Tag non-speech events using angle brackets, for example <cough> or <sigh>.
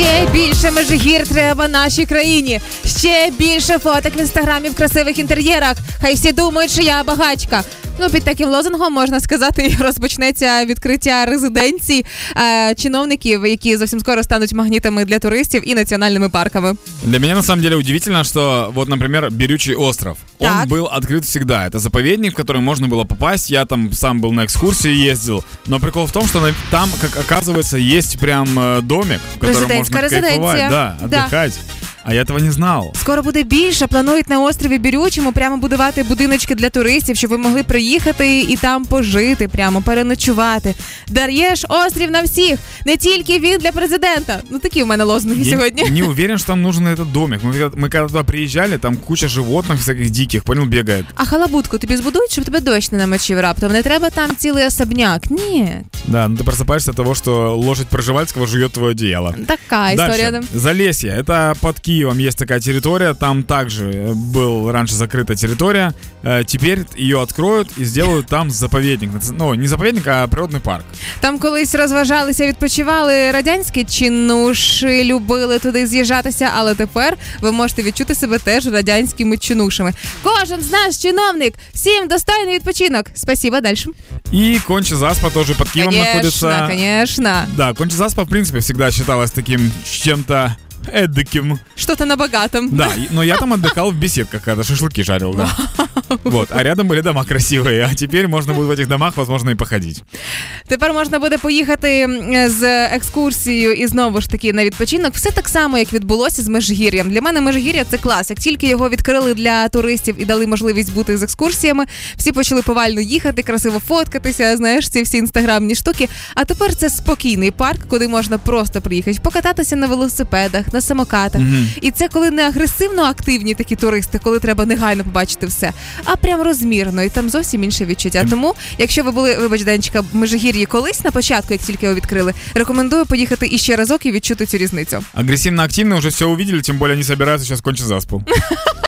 Ще більше межигір треба нашій країні. Ще більше фоток в інстаграмі в красивих інтер'єрах. Хай всі думають, що я багачка. Ну, під таким лозунгом можна сказати, розпочнеться відкриття резиденцій е, чиновників, які зовсім скоро стануть магнітами для туристів і національними парками. Для меня на самом деле удивительно, что вот, например, Берючий остров. Так. Он был открыт всегда. Это заповедник, в который можно было попасть. Я там сам был на экскурсии, ездил. Но прикол в том, что на- там, как оказывается, есть прям э, домик, в котором Президентская можно кайфовать, резиденция. да, Да. отдыхать. А я этого не знал. Скоро буде більше. Планують на острові Бірючому прямо будувати будиночки для туристів, щоб ви могли приїхати і там пожити, прямо переночувати. Дар'єш острів на всіх, не тільки він для президента. Ну такі в мене лозунги Я сьогодні. не уверен, что там нужен этот домик. Мы, когда- мы когда туда приезжали, там куча животных всяких диких, понял, бегает. А халабутку тобі збудують, щоб тебе дощ не намочив раптом. Не треба там цілий особняк. Ні, Да, ну ты просыпаешься от того, что лошадь Проживальского жует твое одеяло. така історія. Дальше. Залесье. Это под Киевом есть такая территория. Там также э, был раньше закрыта территория. Э, Теперь ее откроют и сделают там заповедник. Нац- Ну, не заповедник, а природный парк. Там колись розважалися, відпочивали радянські чинуші, любили туди з'їжджатися, але тепер ви можете відчути себе теж радянськими чинушами. Кожен з нас чиновник, всім достойний відпочинок. Спасибо, далі. И Конча Заспа тоже под Киевом Конечно, находится. конечно. Да, Конча Заспа, в принципе, всегда считалась таким чем-то эдаким. Что-то на богатом. Да, и- но я там отдыхал в беседках, когда шашлыки жарил, да. <laughs> Вот, а рядом были дома красивые, а теперь можно будет в этих домах, возможно, и походить. Тепер можна буде поїхати м, з екскурсією і знову ж таки на відпочинок. Все так само, як відбулося з Межгір'ям. Для мене Межгір'я це клас. Як тільки його відкрили для туристів і дали можливість бути з екскурсіями, всі почали повально їхати, красиво фоткатися. Знаєш, ці всі інстаграмні штуки. А тепер це спокійний парк, куди можна просто приїхати, покататися на велосипедах, на самокатах. І це коли не агресивно активні такі туристи, коли треба негайно побачити все, а прям розмірно, і там зовсім інше відчуття. Тому, якщо ви були, вибач, Денчика, в Межигір'ї колись на початку, як тільки його відкрили, рекомендую поїхати іще разок і відчути цю різницю. Агрессивно-активно уже все увидели, тем более они собираются сейчас кончить заспу. <laughs>